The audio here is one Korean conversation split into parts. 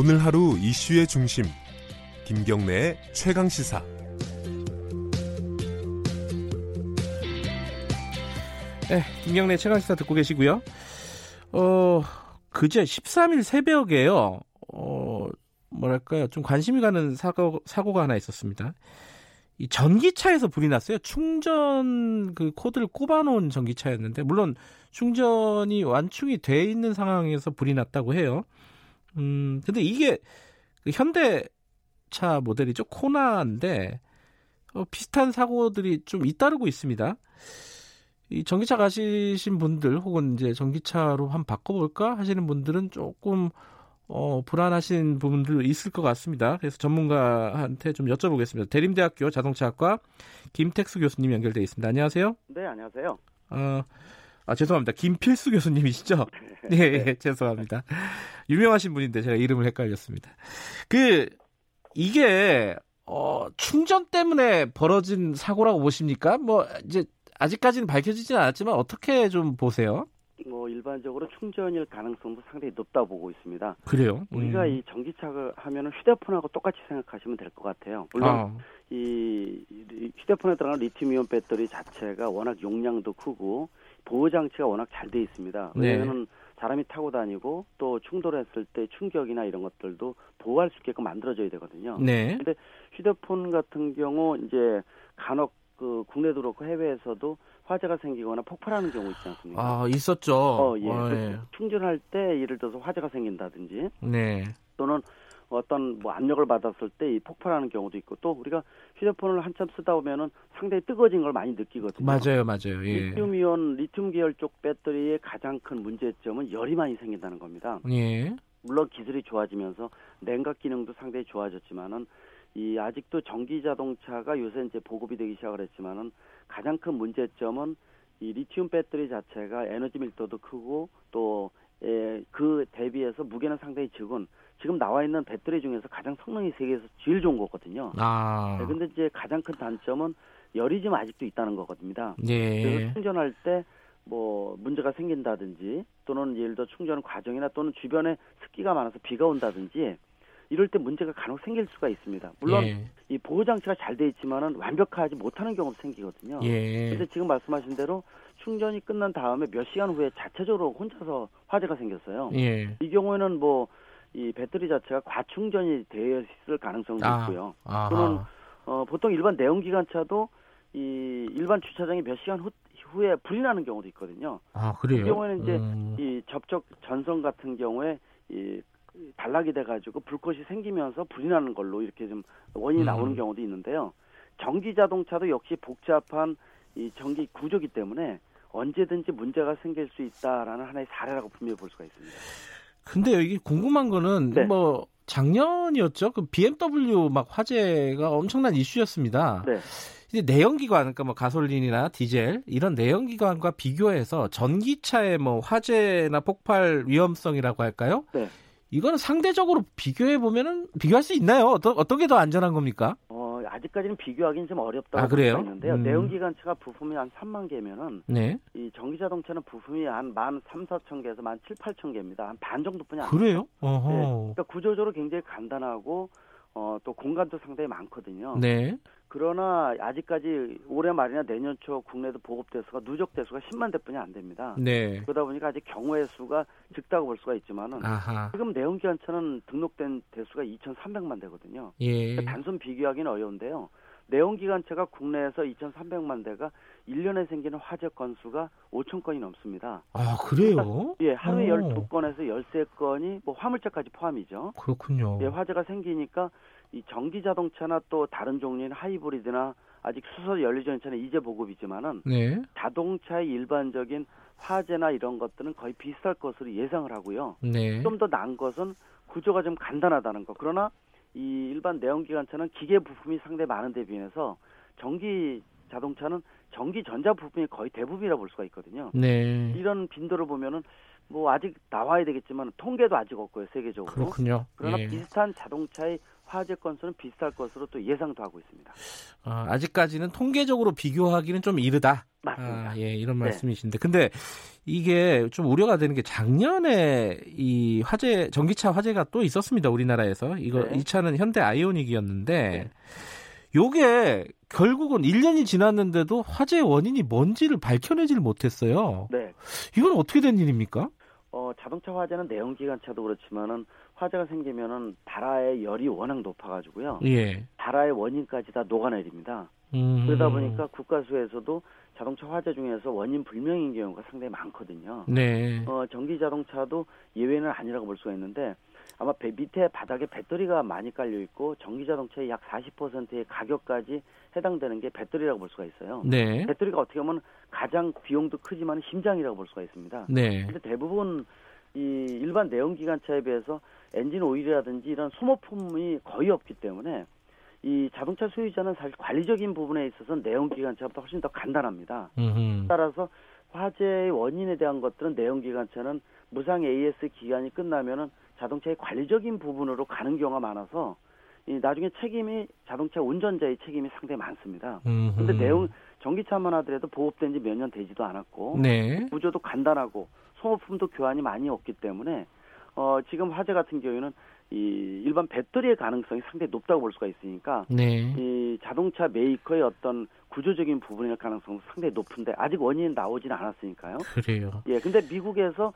오늘 하루 이슈의 중심 김경래의 최강 시사 네, 김경래 최강 시사 듣고 계시고요. 어, 그제 13일 새벽에요. 어, 뭐랄까요? 좀 관심이 가는 사고 사고가 하나 있었습니다. 이 전기차에서 불이 났어요. 충전 그 코드를 꼽아놓은 전기차였는데 물론 충전이 완충이 돼 있는 상황에서 불이 났다고 해요. 음, 근데 이게 그 현대차 모델이죠. 코나인데 어, 비슷한 사고들이 좀 잇따르고 있습니다. 이 전기차 가시신 분들 혹은 이제 전기차로 한번 바꿔볼까 하시는 분들은 조금 어, 불안하신 부분들 있을 것 같습니다. 그래서 전문가한테 좀 여쭤보겠습니다. 대림대학교 자동차학과 김택수 교수님 연결되어 있습니다. 안녕하세요. 네, 안녕하세요. 어, 아, 죄송합니다. 김필수 교수님이 시죠? 네, 네, 네, 죄송합니다. 유명하신 분인데 제가 이름을 헷갈렸습니다. 그, 이게, 어, 충전 때문에 벌어진 사고라고 보십니까? 뭐, 이제, 아직까지는 밝혀지진 않았지만 어떻게 좀 보세요? 뭐 일반적으로 충전일 가능성도 상당히 높다 보고 있습니다. 그래요? 우리가 음. 이 전기차를 하면은 휴대폰하고 똑같이 생각하시면 될 것 같아요. 물론 아. 이 휴대폰에 들어가는 리튬이온 배터리 자체가 워낙 용량도 크고 보호 장치가 워낙 잘 돼 있습니다. 네. 왜냐하면 네. 사람이 타고 다니고 또 충돌했을 때 충격이나 이런 것들도 보호할 수 있게끔 만들어져야 되거든요. 네. 근데 휴대폰 같은 경우 이제 간혹 그 국내도 그렇고 해외에서도 화재가 생기거나 폭발하는 경우 있지 않습니까? 아 있었죠. 어, 예. 어, 예. 충전할 때 예를 들어서 화재가 생긴다든지, 네. 또는 어떤 뭐 압력을 받았을 때 이 폭발하는 경우도 있고 또 우리가 휴대폰을 한참 쓰다 보면은 상당히 뜨거워진 걸 많이 느끼거든요. 맞아요, 맞아요. 예. 리튬 이온 리튬 계열 쪽 배터리의 가장 큰 문제점은 열이 많이 생긴다는 겁니다. 예. 물론 기술이 좋아지면서 냉각 기능도 상당히 좋아졌지만은 이 아직도 전기 자동차가 요새 이제 보급이 되기 시작을 했지만은 가장 큰 문제점은 이 리튬 배터리 자체가 에너지 밀도도 크고 또 예, 그 대비해서 무게는 상당히 적은 지금 나와 있는 배터리 중에서 가장 성능이 세계에서 제일 좋은 거거든요. 아. 네, 근데 이제 가장 큰 단점은 열이 좀 아직도 있다는 거거든요. 예. 그래서 충전할 때 뭐 문제가 생긴다든지 또는 예를 들어 충전 과정이나 또는 주변에 습기가 많아서 비가 온다든지 이럴 때 문제가 간혹 생길 수가 있습니다. 물론 예. 이 보호 장치가 잘 돼 있지만은 완벽하지 못하는 경우도 생기거든요. 예. 그래서 지금 말씀하신 대로 충전이 끝난 다음에 몇 시간 후에 자체적으로 혼자서 화재가 생겼어요. 예. 이 경우에는 뭐 이 배터리 자체가 과충전이 되어 있을 가능성도 아. 있고요. 아하. 또는 어, 보통 일반 내연기관차도 이 일반 주차장이 몇 시간 후, 후에 불이 나는 경우도 있거든요. 아 그래요? 이 경우에는 이제 음. 이 접촉 전선 같은 경우에 이 단락이 돼가지고 불꽃이 생기면서 불이 나는 걸로 이렇게 좀 원인이 음. 나오는 경우도 있는데요. 전기 자동차도 역시 복잡한 이 전기 구조기 때문에 언제든지 문제가 생길 수 있다라는 하나의 사례라고 분명히 볼 수가 있습니다. 근데 여기 궁금한 거는 네. 뭐 작년이었죠. 그 BMW 막 화재가 엄청난 이슈였습니다. 네. 이제 내연기관, 그러니까 뭐 가솔린이나 디젤 이런 내연기관과 비교해서 전기차의 뭐 화재나 폭발 위험성이라고 할까요? 네. 이거는 상대적으로 비교해 보면은 비교할 수 있나요? 어떤 어떤 게 더 안전한 겁니까? 어 아직까지는 비교하기는 좀 어렵다고 아, 그래요? 있는데요. 음. 내연 기관차가 부품이 한 3만 개면은 네. 이 전기 자동차는 부품이 한 만 3, 4천 개에서 만 7, 8천 개입니다. 한 반 정도뿐이 안 그래요? 어허. 네. 그러니까 구조적으로 굉장히 간단하고 어, 또 공간도 상당히 많거든요. 네. 그러나 아직까지 올해 말이나 내년 초 국내도 보급 대수가 누적 대수가 10만 대뿐이 안 됩니다. 네. 그러다 보니까 아직 경우의 수가 적다고 볼 수가 있지만은 아하. 지금 내연기관차는 등록된 대수가 2,300만 대거든요. 예. 그러니까 단순 비교하기는 어려운데요. 내연기관차가 국내에서 2,300만 대가 1년에 생기는 화재 건수가 5천 건이 넘습니다. 아, 그래요? 예, 하루에 오. 12건에서 13건이 뭐 화물차까지 포함이죠. 그렇군요. 예, 화재가 생기니까 이 전기 자동차나 또 다른 종류인 하이브리드나 아직 수소 연료 전차는 이제 보급이지만은 네. 자동차의 일반적인 화재나 이런 것들은 거의 비슷할 것으로 예상을 하고요. 네. 좀 더 나은 것은 구조가 좀 간단하다는 거. 그러나 이 일반 내연기관차는 기계 부품이 상당히 많은 데 비해서 전기 자동차는 전기 전자 부품이 거의 대부분이라 볼 수가 있거든요. 네. 이런 빈도를 보면은 뭐 아직 나와야 되겠지만 통계도 아직 없고요 세계적으로. 그렇군요. 그러나 예. 비슷한 자동차의 화재 건수는 비슷할 것으로 또 예상도 하고 있습니다. 어, 아직까지는 통계적으로 비교하기는 좀 이르다. 맞습니다. 아, 예, 이런 네. 말씀이신데. 근데 이게 좀 우려가 되는 게 작년에 이 화재, 전기차 화재가 또 있었습니다. 우리나라에서. 이거, 네. 이 차는 현대 아이오닉이었는데, 네. 요게 결국은 1년이 지났는데도 화재 원인이 뭔지를 밝혀내질 못했어요. 네. 이건 어떻게 된 일입니까? 어, 자동차 화재는 내연기관차도 그렇지만은 화재가 생기면은 발화의 열이 워낙 높아가지고요. 예. 발화의 원인까지 다 녹아내립니다. 음. 그러다 보니까 국가수에서도 자동차 화재 중에서 원인 불명인 경우가 상당히 많거든요. 네. 어, 전기 자동차도 예외는 아니라고 볼 수가 있는데 아마 배, 밑에 바닥에 배터리가 많이 깔려 있고 전기 자동차의 약 40%의 가격까지 해당되는 게 배터리라고 볼 수가 있어요. 네. 배터리가 어떻게 보면 가장 비용도 크지만 심장이라고 볼 수가 있습니다. 네. 근데 대부분 이 일반 내연기관차에 비해서 엔진 오일이라든지 이런 소모품이 거의 없기 때문에 이 자동차 소유자는 사실 관리적인 부분에 있어서 내연기관차보다 훨씬 더 간단합니다. 음흠. 따라서 화재의 원인에 대한 것들은 내연기관차는 무상 AS 기간이 끝나면은 자동차의 관리적인 부분으로 가는 경우가 많아서 이 나중에 책임이 자동차 운전자의 책임이 상당히 많습니다. 근데 내용 전기차만 하더라도 보급된 지 몇 년 되지도 않았고 네. 구조도 간단하고 소모품도 교환이 많이 없기 때문에 어 지금 화재 같은 경우에는 이 일반 배터리의 가능성이 상당히 높다고 볼 수가 있으니까 네. 이 자동차 메이커의 어떤 구조적인 부분의 가능성은 상당히 높은데 아직 원인이 나오지는 않았으니까요. 그래요. 예, 근데 미국에서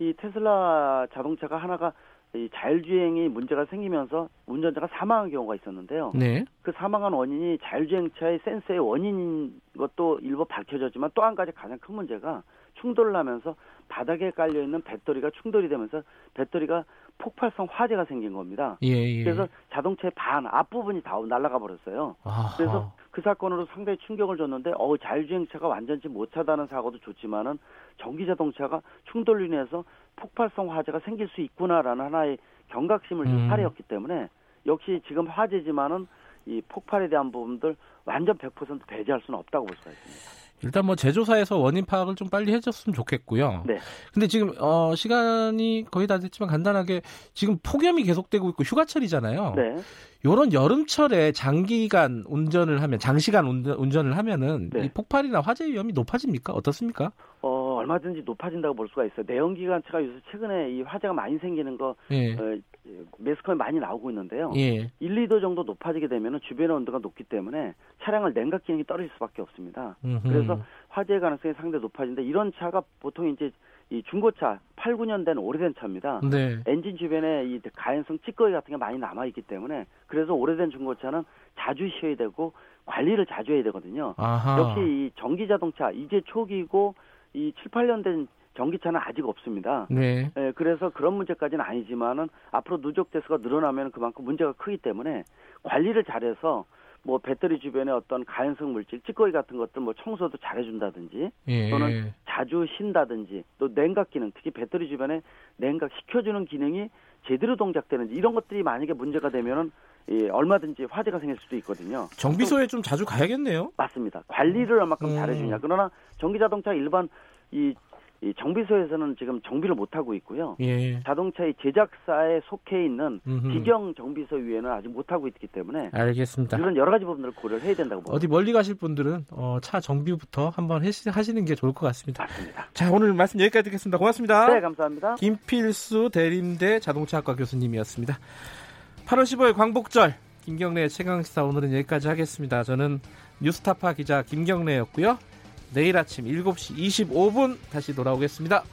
이 테슬라 자동차가 하나가 이 자율주행이 문제가 생기면서 운전자가 사망한 경우가 있었는데요. 네. 그 사망한 원인이 자율주행차의 센서의 원인인 것도 일부 밝혀졌지만 또 한 가지 가장 큰 문제가 충돌을 하면서 바닥에 깔려 있는 배터리가 충돌이 되면서 배터리가 폭발성 화재가 생긴 겁니다. 예, 예. 그래서 자동차의 반 앞부분이 다 날아가 버렸어요. 아하. 그래서 그 사건으로 상당히 충격을 줬는데 어 자율주행차가 완전치 못하다는 사고도 좋지만은 전기 자동차가 충돌로 인해서 폭발성 화재가 생길 수 있구나라는 하나의 경각심을 준 음. 사례였기 때문에 역시 지금 화재지만은 이 폭발에 대한 부분들 완전 100% 배제할 수는 없다고 볼 수가 있습니다. 일단 뭐 제조사에서 원인 파악을 좀 빨리 해줬으면 좋겠고요. 네. 근데 지금 어 시간이 거의 다 됐지만 간단하게 지금 폭염이 계속되고 있고 휴가철이잖아요. 네. 요런 여름철에 장기간 운전을 하면 장시간 운전, 운전을 하면은 네. 이 폭발이나 화재 위험이 높아집니까? 어떻습니까? 어 얼마든지 높아진다고 볼 수가 있어요. 내연기관차가 요새 최근에 이 화재가 많이 생기는 거 예. 어, 매스컴에 많이 나오고 있는데요. 예. 1, 2도 정도 높아지게 되면 주변의 온도가 높기 때문에 차량을 냉각 기능이 떨어질 수밖에 없습니다. 음흠. 그래서 화재 가능성이 상당히 높아진다. 이런 차가 보통 이제 이 중고차 8, 9년 된 오래된 차입니다. 네. 엔진 주변에 이 가연성 찌꺼기 같은 게 많이 남아 있기 때문에 그래서 오래된 중고차는 자주 쉬어야 되고 관리를 자주 해야 되거든요. 아하. 역시 이 전기 자동차 이제 초기고 이 7, 8년 된 전기차는 아직 없습니다. 네. 예, 그래서 그런 문제까지는 아니지만은 앞으로 누적 대수가 늘어나면 그만큼 문제가 크기 때문에 관리를 잘해서 뭐 배터리 주변에 어떤 가연성 물질, 찌꺼기 같은 것들 뭐 청소도 잘해준다든지 예. 또는 자주 쉰다든지 또 냉각 기능, 특히 배터리 주변에 냉각 시켜주는 기능이 제대로 동작되는지 이런 것들이 만약에 문제가 되면은 예, 얼마든지 화재가 생길 수도 있거든요. 정비소에 좀 자주 가야겠네요. 맞습니다. 관리를 얼마큼 음. 잘해주냐. 그러나 전기 자동차 일반 이, 이 정비소에서는 지금 정비를 못 하고 있고요. 예. 자동차의 제작사에 속해 있는 음흠. 기경 정비소 위에는 아직 못 하고 있기 때문에 알겠습니다. 이런 여러 가지 부분들을 고려를 해야 된다고 봅니다. 어디 멀리 가실 분들은 어, 차 정비부터 한번 하시는 게 좋을 것 같습니다. 맞습니다. 자, 오늘 말씀 여기까지 듣겠습니다. 고맙습니다. 네, 감사합니다. 김필수 대림대 자동차학과 교수님이었습니다. 8월 15일 광복절 김경래 최강시사 오늘은 여기까지 하겠습니다. 저는 뉴스타파 기자 김경래였고요. 내일 아침 7시 25분 다시 돌아오겠습니다.